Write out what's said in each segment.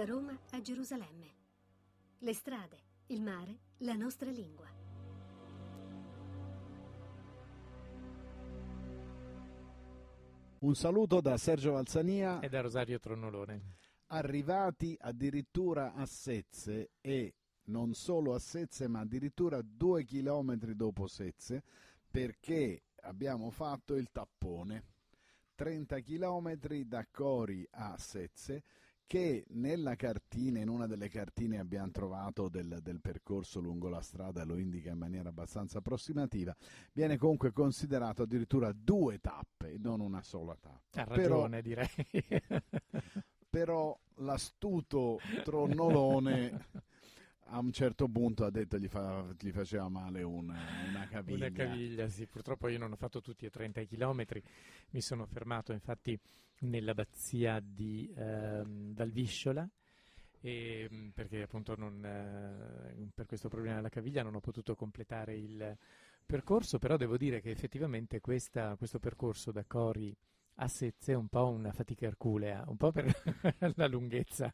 da Roma a Gerusalemme. Le strade, il mare, la nostra lingua. Un saluto da Sergio Valsania e da Rosario Tronnolone. Arrivati addirittura a Sezze e non solo a Sezze ma addirittura due chilometri dopo Sezze perché abbiamo fatto il tappone 30 km da Cori a Sezze che nella cartina, in una delle cartine abbiamo trovato del, del, percorso lungo la strada, lo indica in maniera abbastanza approssimativa, viene comunque considerato addirittura due tappe, non una sola tappa. Ha ragione, però, direi. però l'astuto tronnolone a un certo punto ha detto gli, fa, gli faceva male una, una, caviglia. Una caviglia, sì. Purtroppo io non ho fatto tutti e 30 km, mi sono fermato infatti nell'abbazia di eh, Valvisciola e, mm, perché appunto non, eh, per questo problema della caviglia non ho potuto completare il percorso, però devo dire che effettivamente questa, questo percorso da Cori a Sezze è un po' una fatica erculea, un po' per la lunghezza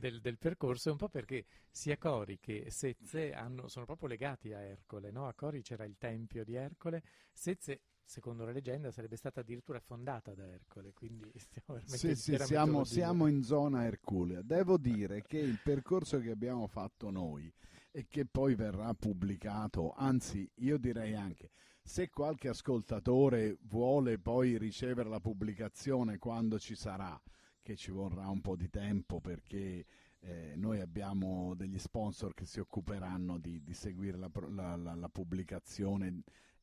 del, del, percorso e un po' perché sia Cori che Sezze hanno, sono proprio legati a Ercole. No? A Cori c'era il tempio di Ercole, Sezze secondo la leggenda sarebbe stata addirittura fondata da Ercole, quindi stiamo veramente Sì, sì, siamo, siamo, in zona erculea. Devo dire che il percorso che abbiamo fatto noi e che poi verrà pubblicato, anzi io direi anche se qualche ascoltatore vuole poi ricevere la pubblicazione quando ci sarà, che ci vorrà un po' di tempo perché eh, noi abbiamo degli sponsor che si occuperanno di, di seguire la, la, la, la pubblicazione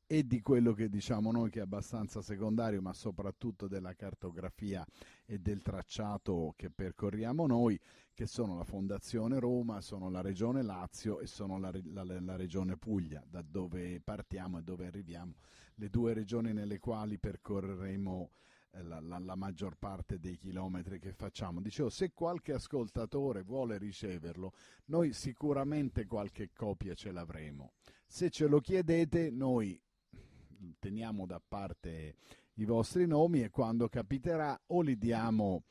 e di quello che diciamo noi che è abbastanza secondario, ma soprattutto della cartografia e del tracciato che percorriamo noi, che sono la Fondazione Roma, sono la Regione Lazio e sono la, la, la Regione Puglia, da dove partiamo e dove arriviamo, le due regioni nelle quali percorreremo la, la, la, maggior parte dei chilometri che facciamo. Dicevo, se qualche ascoltatore vuole riceverlo, noi sicuramente qualche copia ce l'avremo. Se ce lo chiedete, noi teniamo da parte i vostri nomi e quando capiterà o li diamo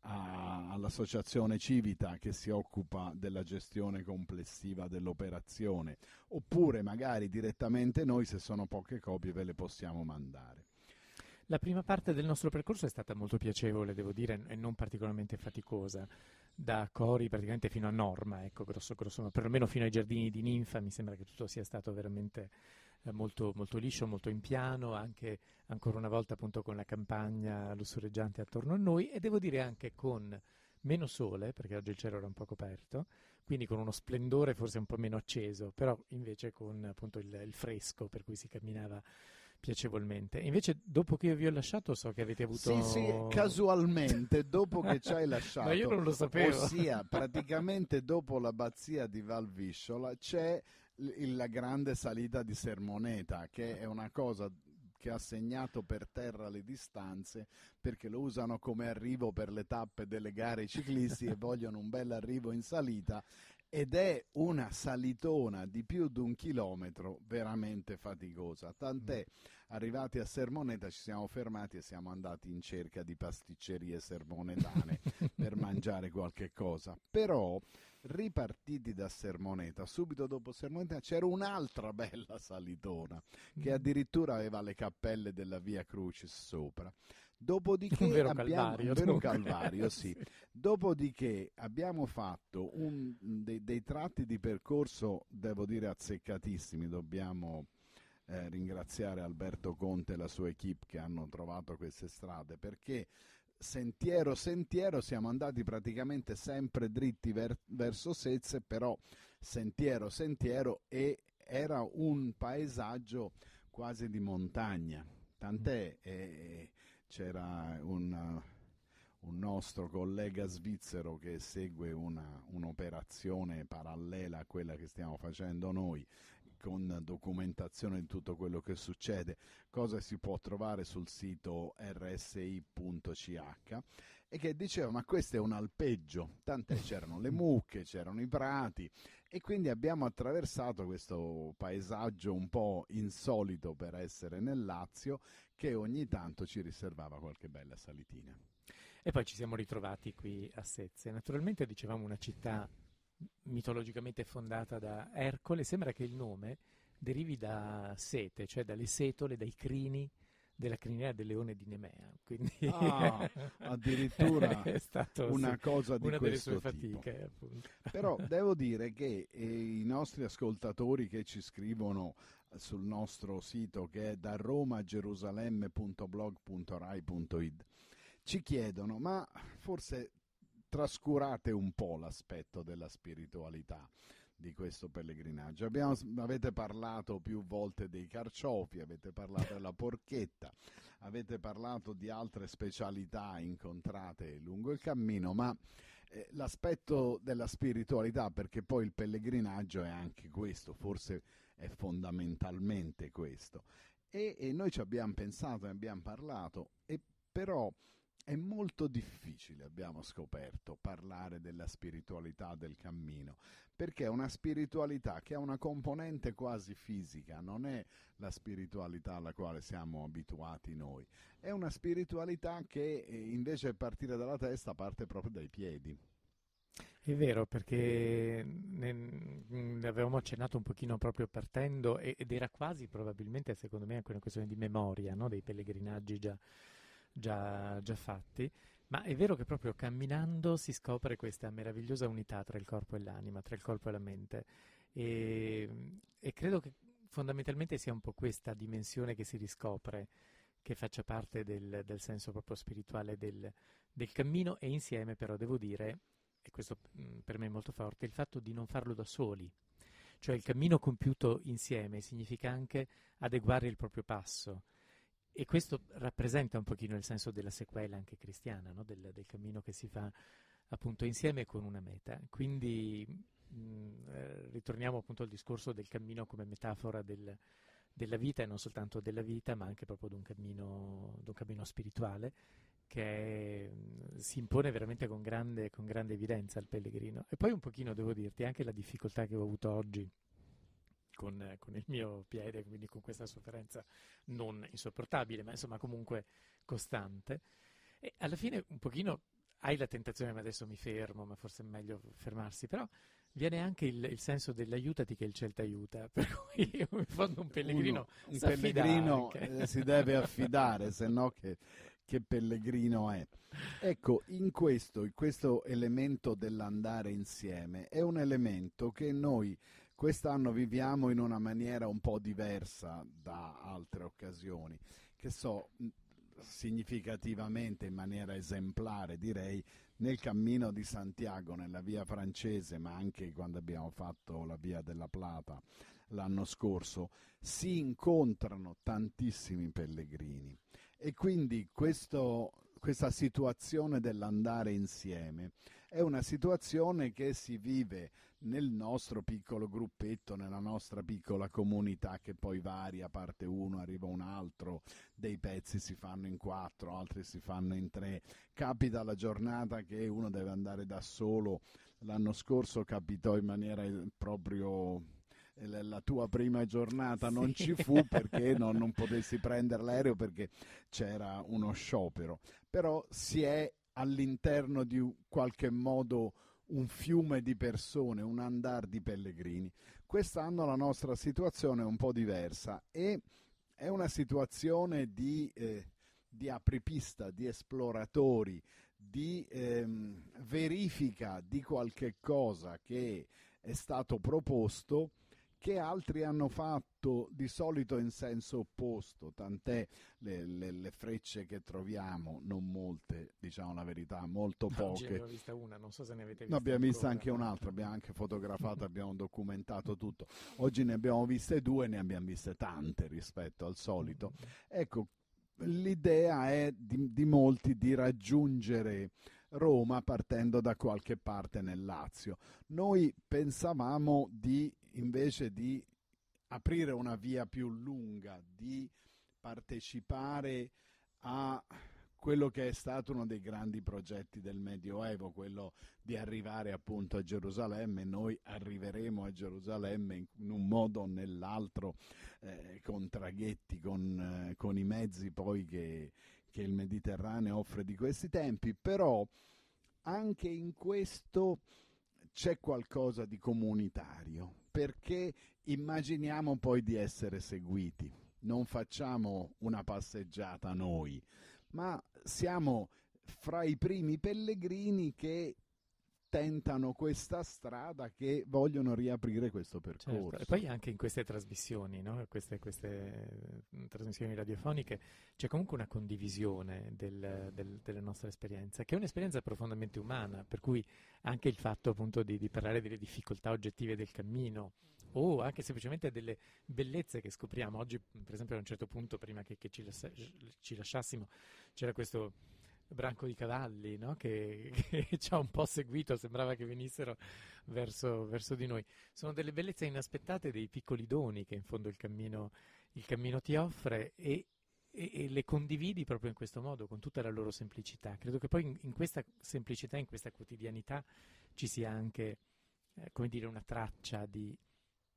a, all'associazione Civita che si occupa della gestione complessiva dell'operazione oppure magari direttamente noi se sono poche copie ve le possiamo mandare. La prima parte del nostro percorso è stata molto piacevole, devo dire, e non particolarmente faticosa. Da Cori praticamente fino a Norma, ecco, grosso, grosso, perlomeno fino ai giardini di Ninfa, mi sembra che tutto sia stato veramente eh, molto, molto, liscio, molto in piano, anche ancora una volta appunto con la campagna lussureggiante attorno a noi e devo dire anche con meno sole, perché oggi il cielo era un po' coperto, quindi con uno splendore forse un po' meno acceso, però invece con appunto il, il fresco per cui si camminava piacevolmente. Invece, dopo che io vi ho lasciato, so che avete avuto. Sì, sì, casualmente, dopo che ci hai lasciato. Ma io non lo sapevo. Ossia, praticamente dopo l'abbazia di Valvisciola c'è la grande salita di Sermoneta, che è una cosa che ha segnato per terra le distanze perché lo usano come arrivo per le tappe delle gare ciclisti e vogliono un bel arrivo in salita ed è una salitona di più di un chilometro veramente faticosa. Tant'è, arrivati a Sermoneta ci siamo fermati e siamo andati in cerca di pasticcerie sermonetane per mangiare qualche cosa. Però, ripartiti da Sermoneta, subito dopo Sermoneta c'era un'altra bella salitona che mm. addirittura aveva le cappelle della Via Crucis sopra. Dopodiché un vero abbiamo calvario, un vero calvario sì. Dopodiché abbiamo fatto un, dei, dei, tratti di percorso, devo dire, azzeccatissimi. Dobbiamo eh, ringraziare Alberto Conte e la sua equip che hanno trovato queste strade perché sentiero sentiero siamo andati praticamente sempre dritti ver- verso Sezze, però sentiero sentiero e era un paesaggio quasi di montagna. Tant'è eh, c'era un, un, nostro collega svizzero che segue una, un'operazione parallela a quella che stiamo facendo noi con documentazione di tutto quello che succede, cosa si può trovare sul sito rsi.ch e che diceva ma questo è un alpeggio, tant'è c'erano le mucche, c'erano i prati e quindi abbiamo attraversato questo paesaggio un po' insolito per essere nel Lazio che ogni tanto ci riservava qualche bella salitina. E poi ci siamo ritrovati qui a Sezze. Naturalmente dicevamo una città mitologicamente fondata da Ercole, sembra che il nome derivi da sete, cioè dalle setole, dai crini della criniera del leone di Nemea. Quindi ah, addirittura è stato, una cosa di una questo delle sue fatiche, appunto. Però devo dire che eh, i nostri ascoltatori che ci scrivono sul nostro sito che è da roma gerusalemme.blog.rai.it ci chiedono ma forse trascurate un po' l'aspetto della spiritualità di questo pellegrinaggio. Abbiamo, avete parlato più volte dei carciofi, avete parlato della porchetta, avete parlato di altre specialità incontrate lungo il cammino, ma eh, l'aspetto della spiritualità, perché poi il pellegrinaggio è anche questo, forse è fondamentalmente questo. E, e noi ci abbiamo pensato e abbiamo parlato, e però è molto difficile, abbiamo scoperto, parlare della spiritualità del cammino, perché è una spiritualità che ha una componente quasi fisica, non è la spiritualità alla quale siamo abituati noi, è una spiritualità che eh, invece di partire dalla testa parte proprio dai piedi. È vero, perché ne, ne, avevamo accennato un pochino proprio partendo ed era quasi probabilmente, secondo me, anche una questione di memoria no? dei pellegrinaggi già già, già fatti, ma è vero che proprio camminando si scopre questa meravigliosa unità tra il corpo e l'anima, tra il corpo e la mente. E, e, credo che fondamentalmente sia un po' questa dimensione che si riscopre, che faccia parte del, del senso proprio spirituale del, del, cammino e insieme però devo dire, e questo mh, per me è molto forte, il fatto di non farlo da soli. Cioè il cammino compiuto insieme significa anche adeguare il proprio passo, e questo rappresenta un pochino il senso della sequela anche cristiana, no? del, del, cammino che si fa appunto insieme con una meta. Quindi mh, eh, ritorniamo appunto al discorso del cammino come metafora del, della vita e non soltanto della vita, ma anche proprio di un cammino, di un cammino spirituale che mh, si impone veramente con grande, con grande evidenza al pellegrino. E poi un pochino devo dirti anche la difficoltà che ho avuto oggi con, con, il mio piede, quindi con questa sofferenza non insopportabile, ma insomma comunque costante. E alla fine un pochino hai la tentazione, ma adesso mi fermo, ma forse è meglio fermarsi, però viene anche il, il senso dell'aiutati che il cielo ti aiuta, per cui io in fondo un pellegrino, Uno, un pellegrino eh, si deve affidare, se no che, che pellegrino è. Ecco, in questo, in questo elemento dell'andare insieme è un elemento che noi quest'anno viviamo in una maniera un po' diversa da altre occasioni, che so significativamente in maniera esemplare direi nel cammino di Santiago nella via francese ma anche quando abbiamo fatto la via della Plata l'anno scorso si incontrano tantissimi pellegrini. E quindi questo, questa situazione dell'andare insieme è una situazione che si vive nel nostro piccolo gruppetto, nella nostra piccola comunità che poi varia, parte uno, arriva un altro, dei pezzi si fanno in quattro, altri si fanno in tre. Capita la giornata che uno deve andare da solo. L'anno scorso capitò in maniera proprio la tua prima giornata non ci fu perché non, non potessi prendere l'aereo perché c'era uno sciopero, però si è all'interno di qualche modo un fiume di persone, un andar di pellegrini. Quest'anno la nostra situazione è un po' diversa e è una situazione di, eh, di apripista, di esploratori, di ehm, verifica di qualche cosa che è stato proposto che altri hanno fatto di solito in senso opposto, tant'è le, le, le frecce che troviamo, non molte, diciamo la verità, molto poche. Oggi ne abbiamo vista una, non so se ne avete vista. No, abbiamo vista anche un'altra, abbiamo anche fotografato, abbiamo documentato tutto. Oggi ne abbiamo viste due, ne abbiamo viste tante rispetto al solito. Ecco, l'idea è di, di molti di raggiungere Roma partendo da qualche parte nel Lazio. Noi pensavamo di invece di aprire una via più lunga, di partecipare a quello che è stato uno dei grandi progetti del Medioevo, quello di arrivare appunto a Gerusalemme. Noi arriveremo a Gerusalemme in un modo o nell'altro, eh, con traghetti, con, eh, con, i mezzi poi che, che il Mediterraneo offre di questi tempi, però anche in questo c'è qualcosa di comunitario, perché immaginiamo poi di essere seguiti, non facciamo una passeggiata noi, ma siamo fra i primi pellegrini che tentano questa strada che vogliono riaprire questo percorso. Certo. E poi anche in queste trasmissioni, no? queste, queste, mm, trasmissioni radiofoniche, c'è comunque una condivisione del, del, delle nostre esperienze, che è un'esperienza profondamente umana, per cui anche il fatto appunto di, di parlare delle difficoltà oggettive del cammino o anche semplicemente delle bellezze che scopriamo. Oggi, per esempio, a un certo punto, prima che, che ci, lascia, ci lasciassimo, c'era questo branco di cavalli no? che, che, ci ha un po' seguito, sembrava che venissero verso, verso, di noi. Sono delle bellezze inaspettate, dei piccoli doni che in fondo il cammino, il cammino ti offre e, e, e, le condividi proprio in questo modo, con tutta la loro semplicità. Credo che poi in, in questa semplicità, in questa quotidianità ci sia anche, eh, come dire, una traccia di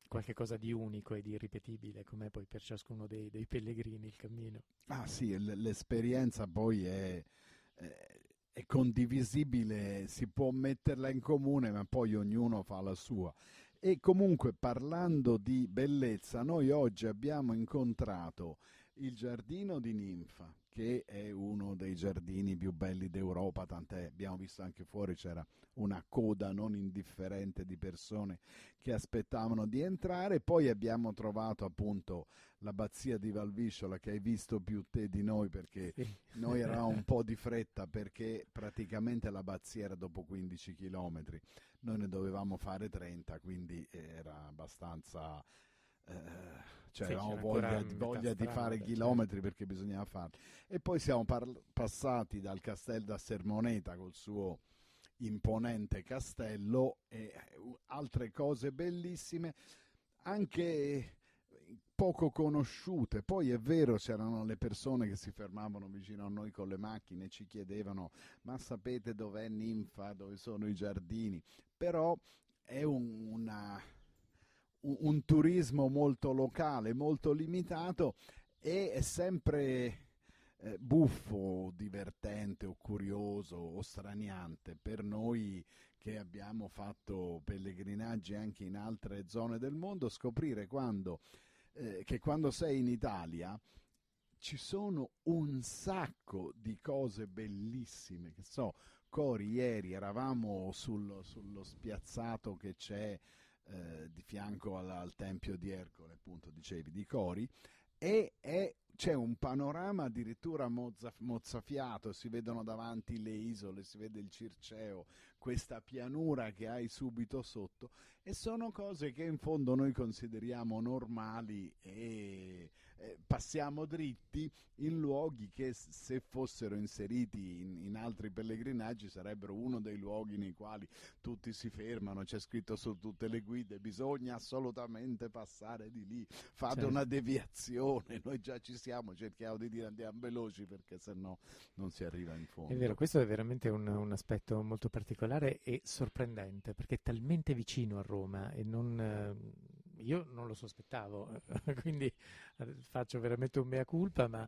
qualche cosa di unico e di irripetibile, come poi per ciascuno dei, dei pellegrini il cammino. Ah sì, l'esperienza poi è è condivisibile, si può metterla in comune, ma poi ognuno fa la sua. E comunque parlando di bellezza, noi oggi abbiamo incontrato il giardino di Ninfa, che è uno dei giardini più belli d'Europa, tant'è abbiamo visto anche fuori c'era una coda non indifferente di persone che aspettavano di entrare, poi abbiamo trovato appunto l'abbazia di Valvisciola che hai visto più te di noi perché sì. noi eravamo un po' di fretta perché praticamente l'abbazia era dopo 15 km, noi ne dovevamo fare 30, quindi era abbastanza... Eh, cioè sì, avevamo voglia, voglia di fare certo. chilometri perché bisognava farli. E poi siamo par- passati dal castello da Sermoneta col suo imponente castello e uh, altre cose bellissime, anche poco conosciute. Poi è vero, c'erano le persone che si fermavano vicino a noi con le macchine e ci chiedevano ma sapete dov'è Ninfa, dove sono i giardini? Però è un, una un, turismo molto locale, molto limitato e è sempre eh, buffo, divertente o curioso o straniante. Per noi che abbiamo fatto pellegrinaggi anche in altre zone del mondo scoprire quando, eh, che quando sei in Italia ci sono un sacco di cose bellissime. Che so Cori ieri eravamo sul, sullo spiazzato che c'è eh, di fianco al, al, tempio di Ercole, appunto dicevi, di Cori, e è, c'è un panorama addirittura mozza, mozzafiato, si vedono davanti le isole, si vede il Circeo, questa pianura che hai subito sotto, e sono cose che in fondo noi consideriamo normali e eh, passiamo dritti in luoghi che se fossero inseriti in, in, altri pellegrinaggi sarebbero uno dei luoghi nei quali tutti si fermano, c'è scritto su tutte le guide, bisogna assolutamente passare di lì, fate certo. una deviazione, noi già ci siamo, cerchiamo di dire andiamo veloci perché se no non si arriva in fondo. È vero, questo è veramente un, un aspetto molto particolare e sorprendente perché è talmente vicino a Roma e non... Io non lo sospettavo, quindi eh, faccio veramente un mea culpa, ma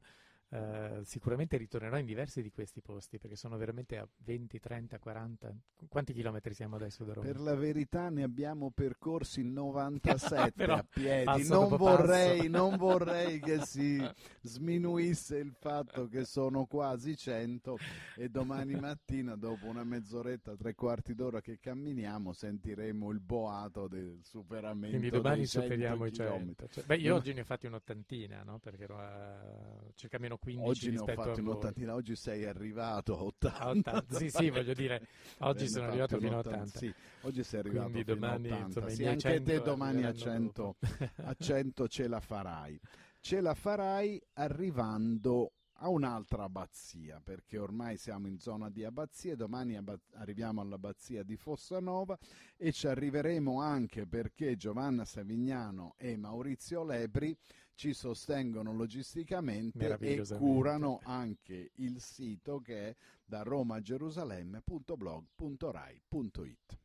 Uh, sicuramente ritornerò in diversi di questi posti perché sono veramente a 20, 30, 40. Quanti chilometri siamo adesso da Roma? Per la verità ne abbiamo percorsi 97 a piedi. Non vorrei, non vorrei, che si sminuisse il fatto che sono quasi 100 e domani mattina, dopo una mezz'oretta, tre quarti d'ora che camminiamo, sentiremo il boato del superamento. Quindi domani superiamo i 100. Cioè, beh, io oggi ne ho fatti un'ottantina no? perché ero a circa meno 15 oggi ne ho fatti un'ottantina, oggi sei arrivato a 80. A 80. sì, sì, voglio dire, oggi sono arrivato fino a 80. Sì, oggi sei arrivato Quindi fino domani, a 80. Insomma, sì, anche te domani a 100, a 100 ce la farai. Ce la farai arrivando a un'altra abbazia, perché ormai siamo in zona di abbazie, domani arriviamo all'abbazia di Fossanova e ci arriveremo anche perché Giovanna Savignano e Maurizio Lepri ci sostengono logisticamente e curano anche il sito che è da roma a gerusalemme.blog.rai.it.